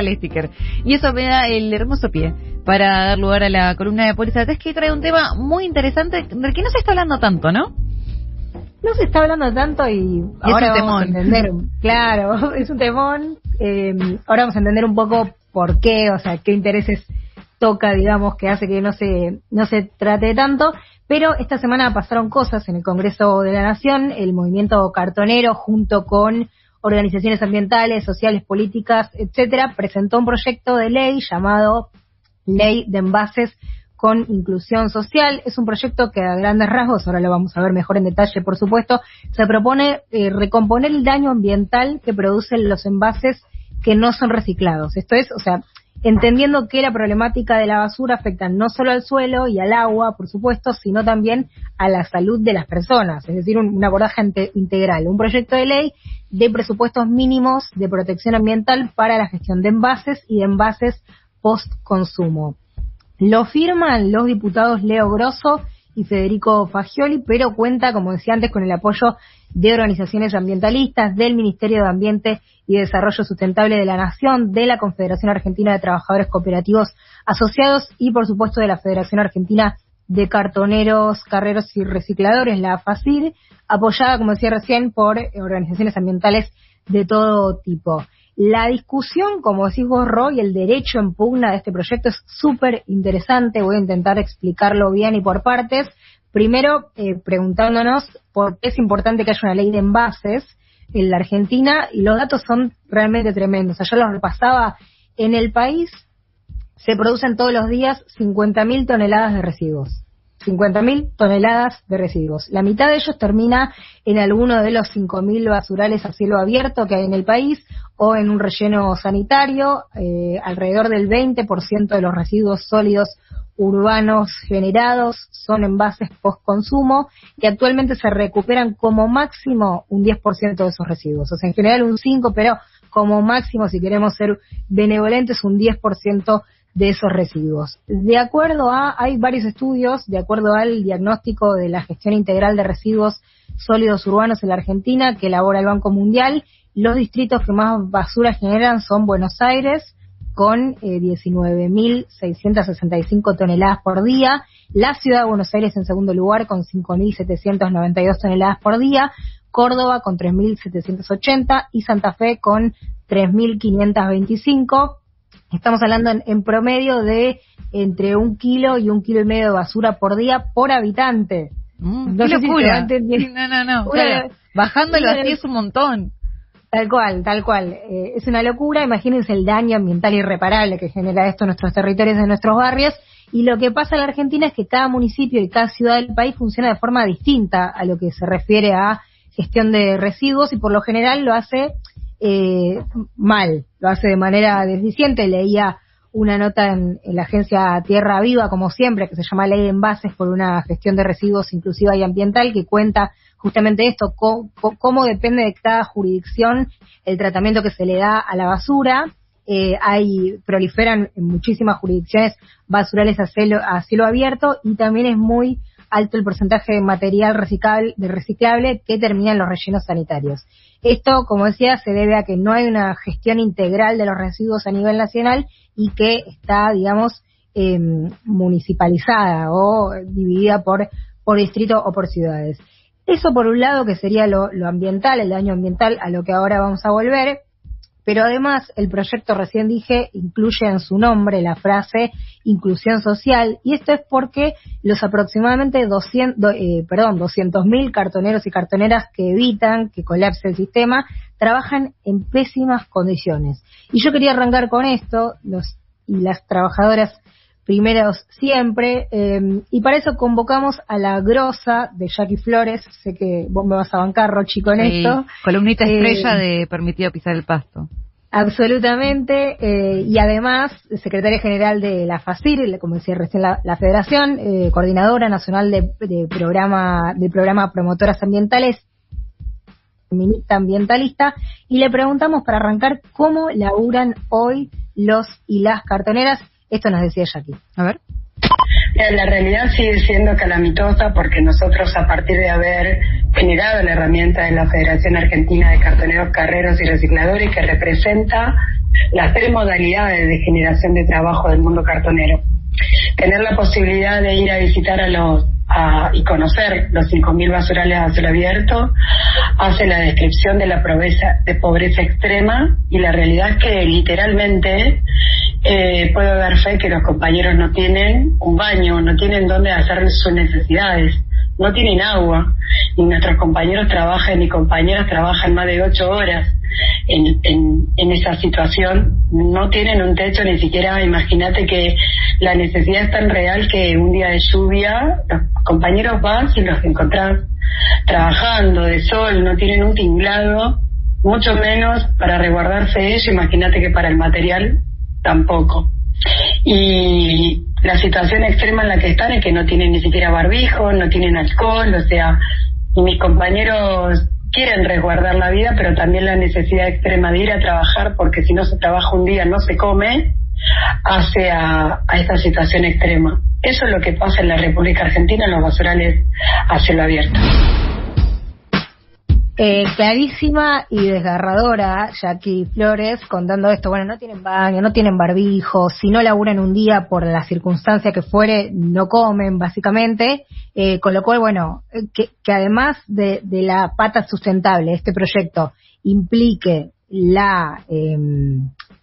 el sticker. Y eso me da el hermoso pie para dar lugar a la columna de Póliza Es que trae un tema muy interesante del que no se está hablando tanto, ¿no? No se está hablando tanto y, ahora vamos a entender. Claro, es un temón. Eh, ahora vamos a entender un poco por qué, o sea, qué intereses toca, digamos, que hace que no se, no se trate tanto. Pero esta semana pasaron cosas en el Congreso de la Nación. El movimiento cartonero, junto con organizaciones ambientales, sociales, políticas, etcétera, presentó un proyecto de ley llamado Ley de Envases con Inclusión Social. Es un proyecto que a grandes rasgos, ahora lo vamos a ver mejor en detalle, por supuesto, se propone eh, recomponer el daño ambiental que producen los envases que no son reciclados. Esto es, o sea, entendiendo que la problemática de la basura afecta no solo al suelo y al agua, por supuesto, sino también a la salud de las personas, es decir, un, abordaje integral, un proyecto de ley de presupuestos mínimos de protección ambiental para la gestión de envases y de envases post-consumo. Lo firman los diputados Leo Grosso y Federico Fagioli, pero cuenta, como decía antes, con el apoyo de organizaciones ambientalistas, del Ministerio de Ambiente y Desarrollo Sustentable de la Nación, de la Confederación Argentina de Trabajadores Cooperativos Asociados y, por supuesto, de la Federación Argentina de Cartoneros, Carreros y Recicladores, la FACIR, apoyada, como decía recién, por organizaciones ambientales de todo tipo. La discusión, como decís vos, Roy, el derecho en pugna de este proyecto es súper interesante. Voy a intentar explicarlo bien y por partes. Primero, eh, preguntándonos por qué es importante que haya una ley de envases en la Argentina y los datos son realmente tremendos. Ayer los repasaba. En el país se producen todos los días 50.000 toneladas de residuos. 50.000 toneladas de residuos. La mitad de ellos termina en alguno de los 5.000 basurales a cielo abierto que hay en el país o en un relleno sanitario. Eh, alrededor del 20% de los residuos sólidos urbanos generados son envases post-consumo que actualmente se recuperan como máximo un 10% de esos residuos. O sea, en general un 5%, pero como máximo, si queremos ser benevolentes, un 10% de esos residuos. De acuerdo a, hay varios estudios, de acuerdo al diagnóstico de la gestión integral de residuos sólidos urbanos en la Argentina que elabora el Banco Mundial, los distritos que más basura generan son Buenos Aires, con eh, 19.665 toneladas por día, la ciudad de Buenos Aires en segundo lugar con 5.792 toneladas por día, Córdoba con 3.780 y Santa Fe con 3.525. Estamos hablando en, promedio de entre un kilo y un kilo y medio de basura por día por habitante. Mm, no, locura. no, no, no. bajándolo así es un montón. Tal cual, tal cual. Eh, es una locura. Imagínense el daño ambiental irreparable que genera esto en nuestros territorios, en nuestros barrios. Y lo que pasa en la Argentina es que cada municipio y cada ciudad del país funciona de forma distinta a lo que se refiere a gestión de residuos y por lo general lo hace eh, mal, lo hace de manera deficiente. Leía una nota en, la agencia Tierra Viva, como siempre, que se llama Ley de Envases por una gestión de residuos inclusiva y ambiental, que cuenta justamente esto, cómo, depende de cada jurisdicción el tratamiento que se le da a la basura. Eh, hay proliferan en muchísimas jurisdicciones basurales a cielo, a cielo abierto y también es muy alto el porcentaje de material reciclable, de reciclable que termina en los rellenos sanitarios. Esto, como decía, se debe a que no hay una gestión integral de los residuos a nivel nacional y que está, digamos, em, municipalizada o dividida por, por distrito o por ciudades. Eso por un lado que sería lo, ambiental, el daño ambiental a lo que ahora vamos a volver, pero además el proyecto, recién dije, incluye en su nombre la frase inclusión social y esto es porque los aproximadamente 200, eh, perdón, 200.000 cartoneros y cartoneras que evitan que colapse el sistema trabajan en pésimas condiciones. Y yo quería arrancar con esto, los y las trabajadoras primeros siempre. Em, y para eso convocamos a la grosa de Jackie Flores. Sé que vos me vas a bancar, Rochi, con esto. Columnita eh, estrella de Permitido Pisar el Pasto. Absolutamente, eh, y además secretaria general de la FACIR, como decía recién la, Federación, eh, coordinadora nacional de, programa del programa Promotoras Ambientales, feminista ambientalista, y le preguntamos para arrancar cómo laburan hoy los y las cartoneras esto nos decía Jackie. A ver. La realidad sigue siendo calamitosa porque nosotros a partir de haber generado la herramienta de la Federación Argentina de Cartoneros, Carreros y Recicladores que representa las tres modalidades de generación de trabajo del mundo cartonero. Tener la posibilidad de ir a visitar a los y conocer los 5.000 basurales a cielo abierto, hace la descripción de la pobreza, de pobreza extrema y la realidad es que literalmente eh, puedo dar fe que los compañeros no tienen un baño, no tienen dónde hacer sus necesidades, no tienen agua y nuestros compañeros trabajan y compañeras trabajan más de ocho horas en, en, en esa situación, no tienen un techo ni siquiera, imagínate que la necesidad es tan real que un día de lluvia los compañeros van y los encontrás trabajando de sol, no tienen un tinglado, mucho menos para resguardarse ellos, imagínate que para el material tampoco. Y la situación extrema en la que están es que no tienen ni siquiera barbijo, no tienen alcohol, o sea, mis compañeros quieren resguardar la vida, pero también la necesidad extrema de ir a trabajar, porque si no se trabaja un día no se come, hace a, a esta situación extrema. Eso es lo que pasa en la República Argentina, en los basurales a cielo abierto. Eh, clarísima y desgarradora, Jackie Flores, contando esto. Bueno, no tienen baño, no tienen barbijo, si no laburan un día por la circunstancia que fuere, no comen, básicamente. Eh, con lo cual, bueno, que, que además de, de, la pata sustentable, este proyecto implique la, eh,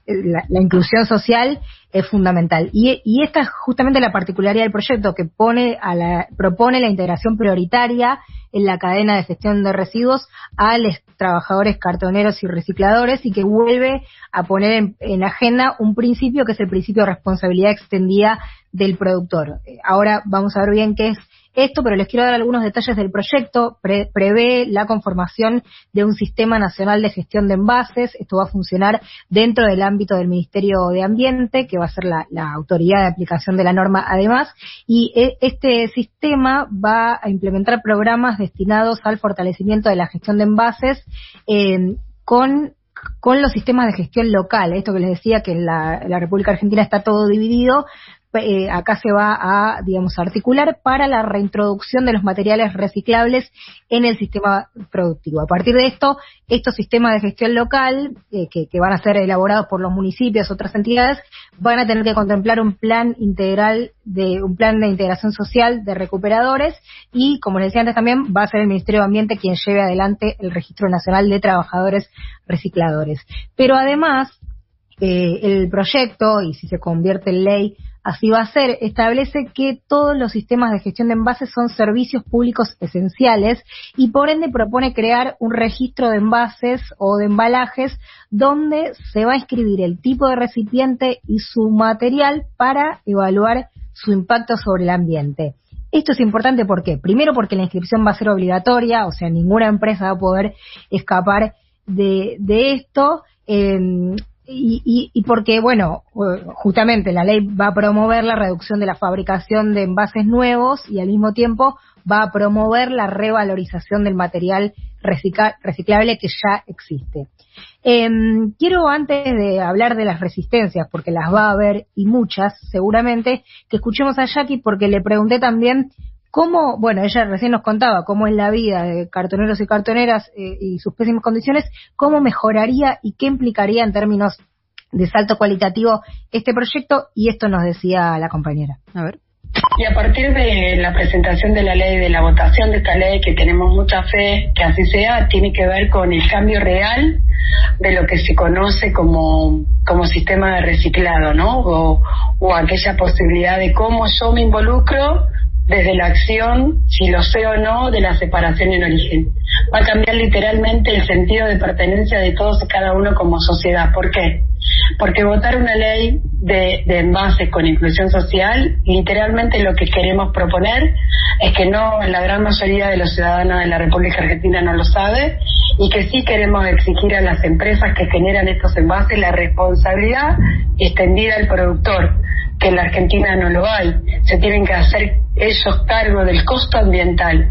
la, la, inclusión social es fundamental. Y, esta es justamente la particularidad del proyecto, que pone a la, propone la integración prioritaria en la cadena de gestión de residuos a los trabajadores cartoneros y recicladores y que vuelve a poner en, en agenda un principio que es el principio de responsabilidad extendida del productor. Ahora vamos a ver bien qué es esto, pero les quiero dar algunos detalles del proyecto. Pre prevé la conformación de un sistema nacional de gestión de envases. Esto va a funcionar dentro del ámbito del Ministerio de Ambiente, que va a ser la, autoridad de aplicación de la norma además. Y e este sistema va a implementar programas destinados al fortalecimiento de la gestión de envases eh, con con los sistemas de gestión local, esto que les decía que en la República Argentina está todo dividido, eh, acá se va a, digamos, articular para la reintroducción de los materiales reciclables en el sistema productivo. A partir de esto, estos sistemas de gestión local, eh, que, que, van a ser elaborados por los municipios, otras entidades, van a tener que contemplar un plan integral de un plan de integración social de recuperadores y, como les decía antes también, va a ser el Ministerio de Ambiente quien lleve adelante el Registro Nacional de Trabajadores Recicladores. Pero además, eh, el proyecto, y si se convierte en ley, Así va a ser, establece que todos los sistemas de gestión de envases son servicios públicos esenciales y por ende propone crear un registro de envases o de embalajes donde se va a escribir el tipo de recipiente y su material para evaluar su impacto sobre el ambiente. Esto es importante porque, primero porque la inscripción va a ser obligatoria, o sea, ninguna empresa va a poder escapar de, de esto. Eh, y, y, y, porque, bueno, justamente la ley va a promover la reducción de la fabricación de envases nuevos y al mismo tiempo va a promover la revalorización del material recicla reciclable que ya existe. Eh, quiero antes de hablar de las resistencias, porque las va a haber y muchas seguramente, que escuchemos a Jackie porque le pregunté también cómo, bueno, ella recién nos contaba cómo es la vida de cartoneros y cartoneras eh, y sus pésimas condiciones, cómo mejoraría y qué implicaría en términos de salto cualitativo este proyecto y esto nos decía la compañera. A ver. Y a partir de la presentación de la ley, de la votación de esta ley, que tenemos mucha fe que así sea, tiene que ver con el cambio real de lo que se conoce como, como sistema de reciclado, ¿no? O, o aquella posibilidad de cómo yo me involucro desde la acción, si lo sé o no, de la separación en origen. Va a cambiar literalmente el sentido de pertenencia de todos y cada uno como sociedad. ¿Por qué? Porque votar una ley de, de envases con inclusión social, literalmente lo que queremos proponer es que no, la gran mayoría de los ciudadanos de la República Argentina no lo sabe, y que sí queremos exigir a las empresas que generan estos envases la responsabilidad extendida al productor que en la Argentina no lo hay. Se tienen que hacer ellos cargo del costo ambiental.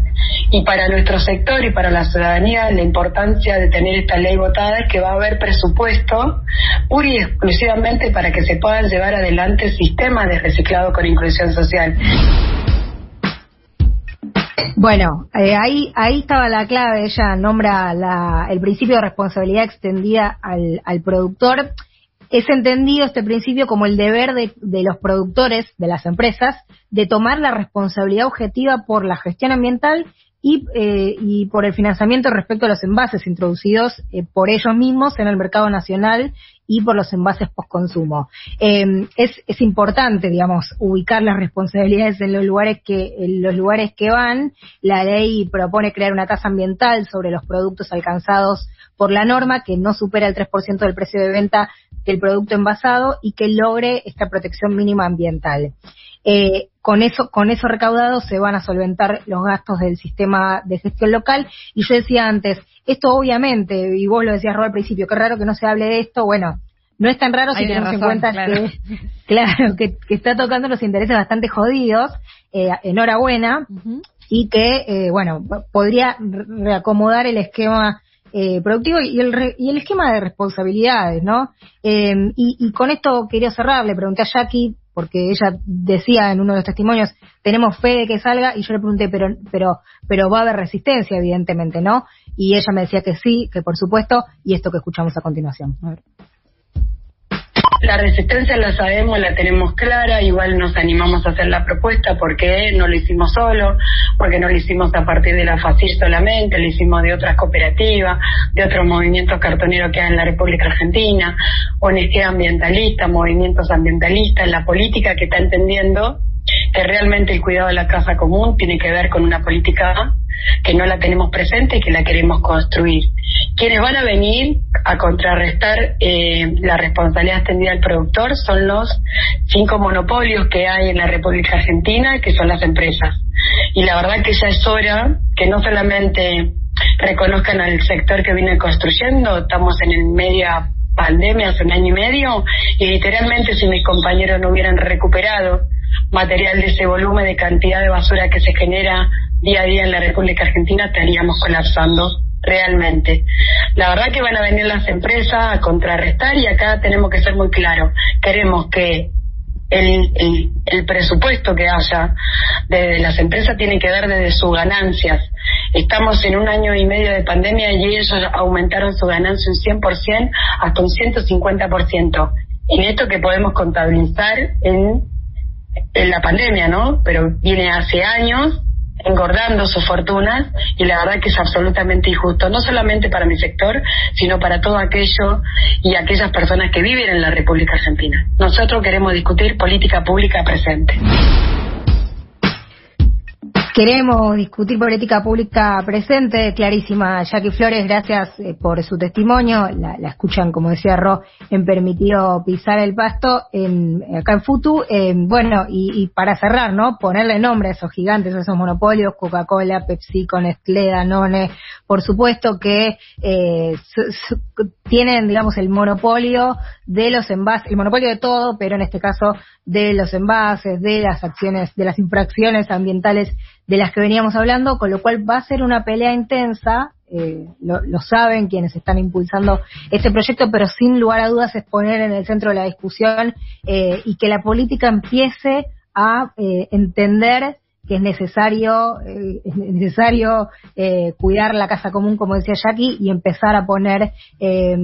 Y para nuestro sector y para la ciudadanía, la importancia de tener esta ley votada es que va a haber presupuesto pura y exclusivamente para que se puedan llevar adelante sistemas de reciclado con inclusión social. Bueno, eh, ahí, ahí estaba la clave. Ella nombra la, el principio de responsabilidad extendida al, al productor es entendido este principio como el deber de, los productores, de las empresas, de tomar la responsabilidad objetiva por la gestión ambiental y, eh, y por el financiamiento respecto a los envases introducidos eh, por ellos mismos en el mercado nacional y por los envases postconsumo. Eh, es, es importante, digamos, ubicar las responsabilidades en los lugares que en los lugares que van. La ley propone crear una tasa ambiental sobre los productos alcanzados por la norma que no supera el 3% del precio de venta del producto envasado y que logre esta protección mínima ambiental. Eh, con eso, con eso recaudado se van a solventar los gastos del sistema de gestión local. Y yo decía antes, esto obviamente, y vos lo decías Rob al principio, qué raro que no se hable de esto, bueno, no es tan raro si tenemos en cuenta que, claro, que, está tocando los intereses bastante jodidos, eh, enhorabuena, y que, eh, bueno, podría reacomodar el esquema eh, productivo y el, y el esquema de responsabilidades, ¿no? Eh, y, y, con esto quería cerrar, le pregunté a Jackie, porque ella decía en uno de los testimonios, tenemos fe de que salga, y yo le pregunté, pero, pero, pero va a haber resistencia, evidentemente, ¿no? Y ella me decía que sí, que por supuesto, y esto que escuchamos a continuación. A ver. La resistencia la sabemos, la tenemos clara, igual nos animamos a hacer la propuesta porque no lo hicimos solo, porque no lo hicimos a partir de la FACIR solamente, lo hicimos de otras cooperativas, de otros movimientos cartoneros que hay en la República Argentina, honestidad ambientalista, movimientos ambientalistas, la política que está entendiendo que realmente el cuidado de la casa común tiene que ver con una política que no la tenemos presente y que la queremos construir. Quienes van a venir a contrarrestar eh, la responsabilidad extendida al productor son los cinco monopolios que hay en la República Argentina, que son las empresas. Y la verdad que ya es hora que no solamente reconozcan al sector que viene construyendo, estamos en el media pandemia hace un año y medio, y literalmente si mis compañeros no hubieran recuperado material de ese volumen de cantidad de basura que se genera día a día en la República Argentina, estaríamos colapsando realmente. La verdad que van a venir las empresas a contrarrestar y acá tenemos que ser muy claros. Queremos que el, el, presupuesto que haya de las empresas tiene que ver desde sus ganancias. Estamos en un año y medio de pandemia y ellos aumentaron su ganancia un 100% hasta un 150%. En esto que podemos contabilizar en en la pandemia, ¿no? Pero viene hace años engordando sus fortunas y la verdad que es absolutamente injusto, no solamente para mi sector, sino para todo aquello y aquellas personas que viven en la República Argentina. Nosotros queremos discutir política pública presente. Queremos discutir política pública presente, clarísima. Jackie Flores, gracias eh, por su testimonio. La, escuchan, como decía Ro, en Permitido Pisar el Pasto, en, acá en Futu. Eh, bueno, y, para cerrar, ¿no? Ponerle nombre a esos gigantes, a esos monopolios, Coca-Cola, Pepsi, Nestlé, Danone, por supuesto que eh, tienen, digamos, el monopolio de los envases, el monopolio de todo, pero en este caso de los envases, de las acciones, de las infracciones ambientales de las que veníamos hablando, con lo cual va a ser una pelea intensa, eh, lo, saben quienes están impulsando este proyecto, pero sin lugar a dudas es poner en el centro de la discusión eh, y que la política empiece a eh, entender que es necesario, eh, es necesario eh, cuidar la casa común, como decía Jackie, y empezar a poner eh,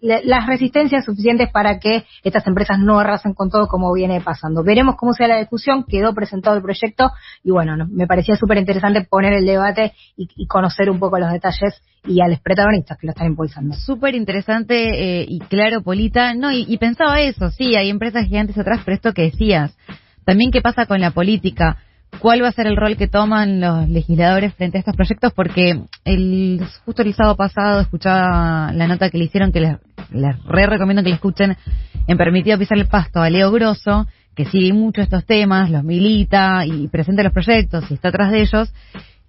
las resistencias suficientes para que estas empresas no arrasen con todo como viene pasando. Veremos cómo sea la discusión, quedó presentado el proyecto y bueno, me parecía súper interesante poner el debate y, conocer un poco los detalles y a los protagonistas que lo están impulsando. Súper interesante y claro, Polita. No, y, y pensaba eso, sí, hay empresas gigantes atrás, pero esto que decías, también qué pasa con la política cuál va a ser el rol que toman los legisladores frente a estos proyectos, porque el, justo el sábado pasado escuchaba la nota que le hicieron, que les, re recomiendo que le escuchen, en Permitido Pisar el Pasto a Leo Grosso, que sigue mucho estos temas, los milita y presenta los proyectos y está atrás de ellos.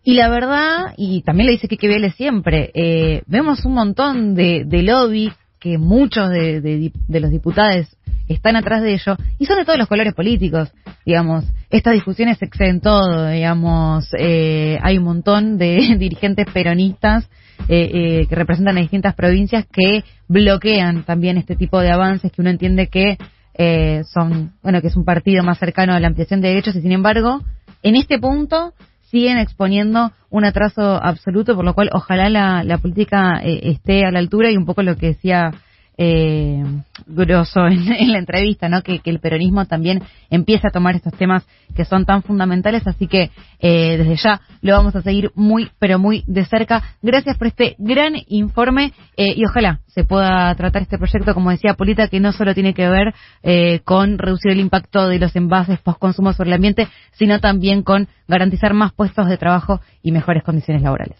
Y la verdad, y también le dice que Vélez siempre, eh, vemos un montón de, de lobby que muchos de, los diputados están atrás de ello y son de todos los colores políticos, digamos. Estas discusiones se exceden todo, digamos. Eh, hay un montón de dirigentes peronistas eh, eh, que representan a distintas provincias que bloquean también este tipo de avances que uno entiende que eh, son, bueno, que es un partido más cercano a la ampliación de derechos y sin embargo, en este punto siguen exponiendo un atraso absoluto, por lo cual ojalá la, la política eh, esté a la altura y un poco lo que decía eh, grosso en, la entrevista, ¿no? Que, el peronismo también empieza a tomar estos temas que son tan fundamentales, así que eh, desde ya lo vamos a seguir muy, pero muy de cerca. Gracias por este gran informe eh, y ojalá se pueda tratar este proyecto, como decía Polita, que no solo tiene que ver eh, con reducir el impacto de los envases post-consumo sobre el ambiente, sino también con garantizar más puestos de trabajo y mejores condiciones laborales.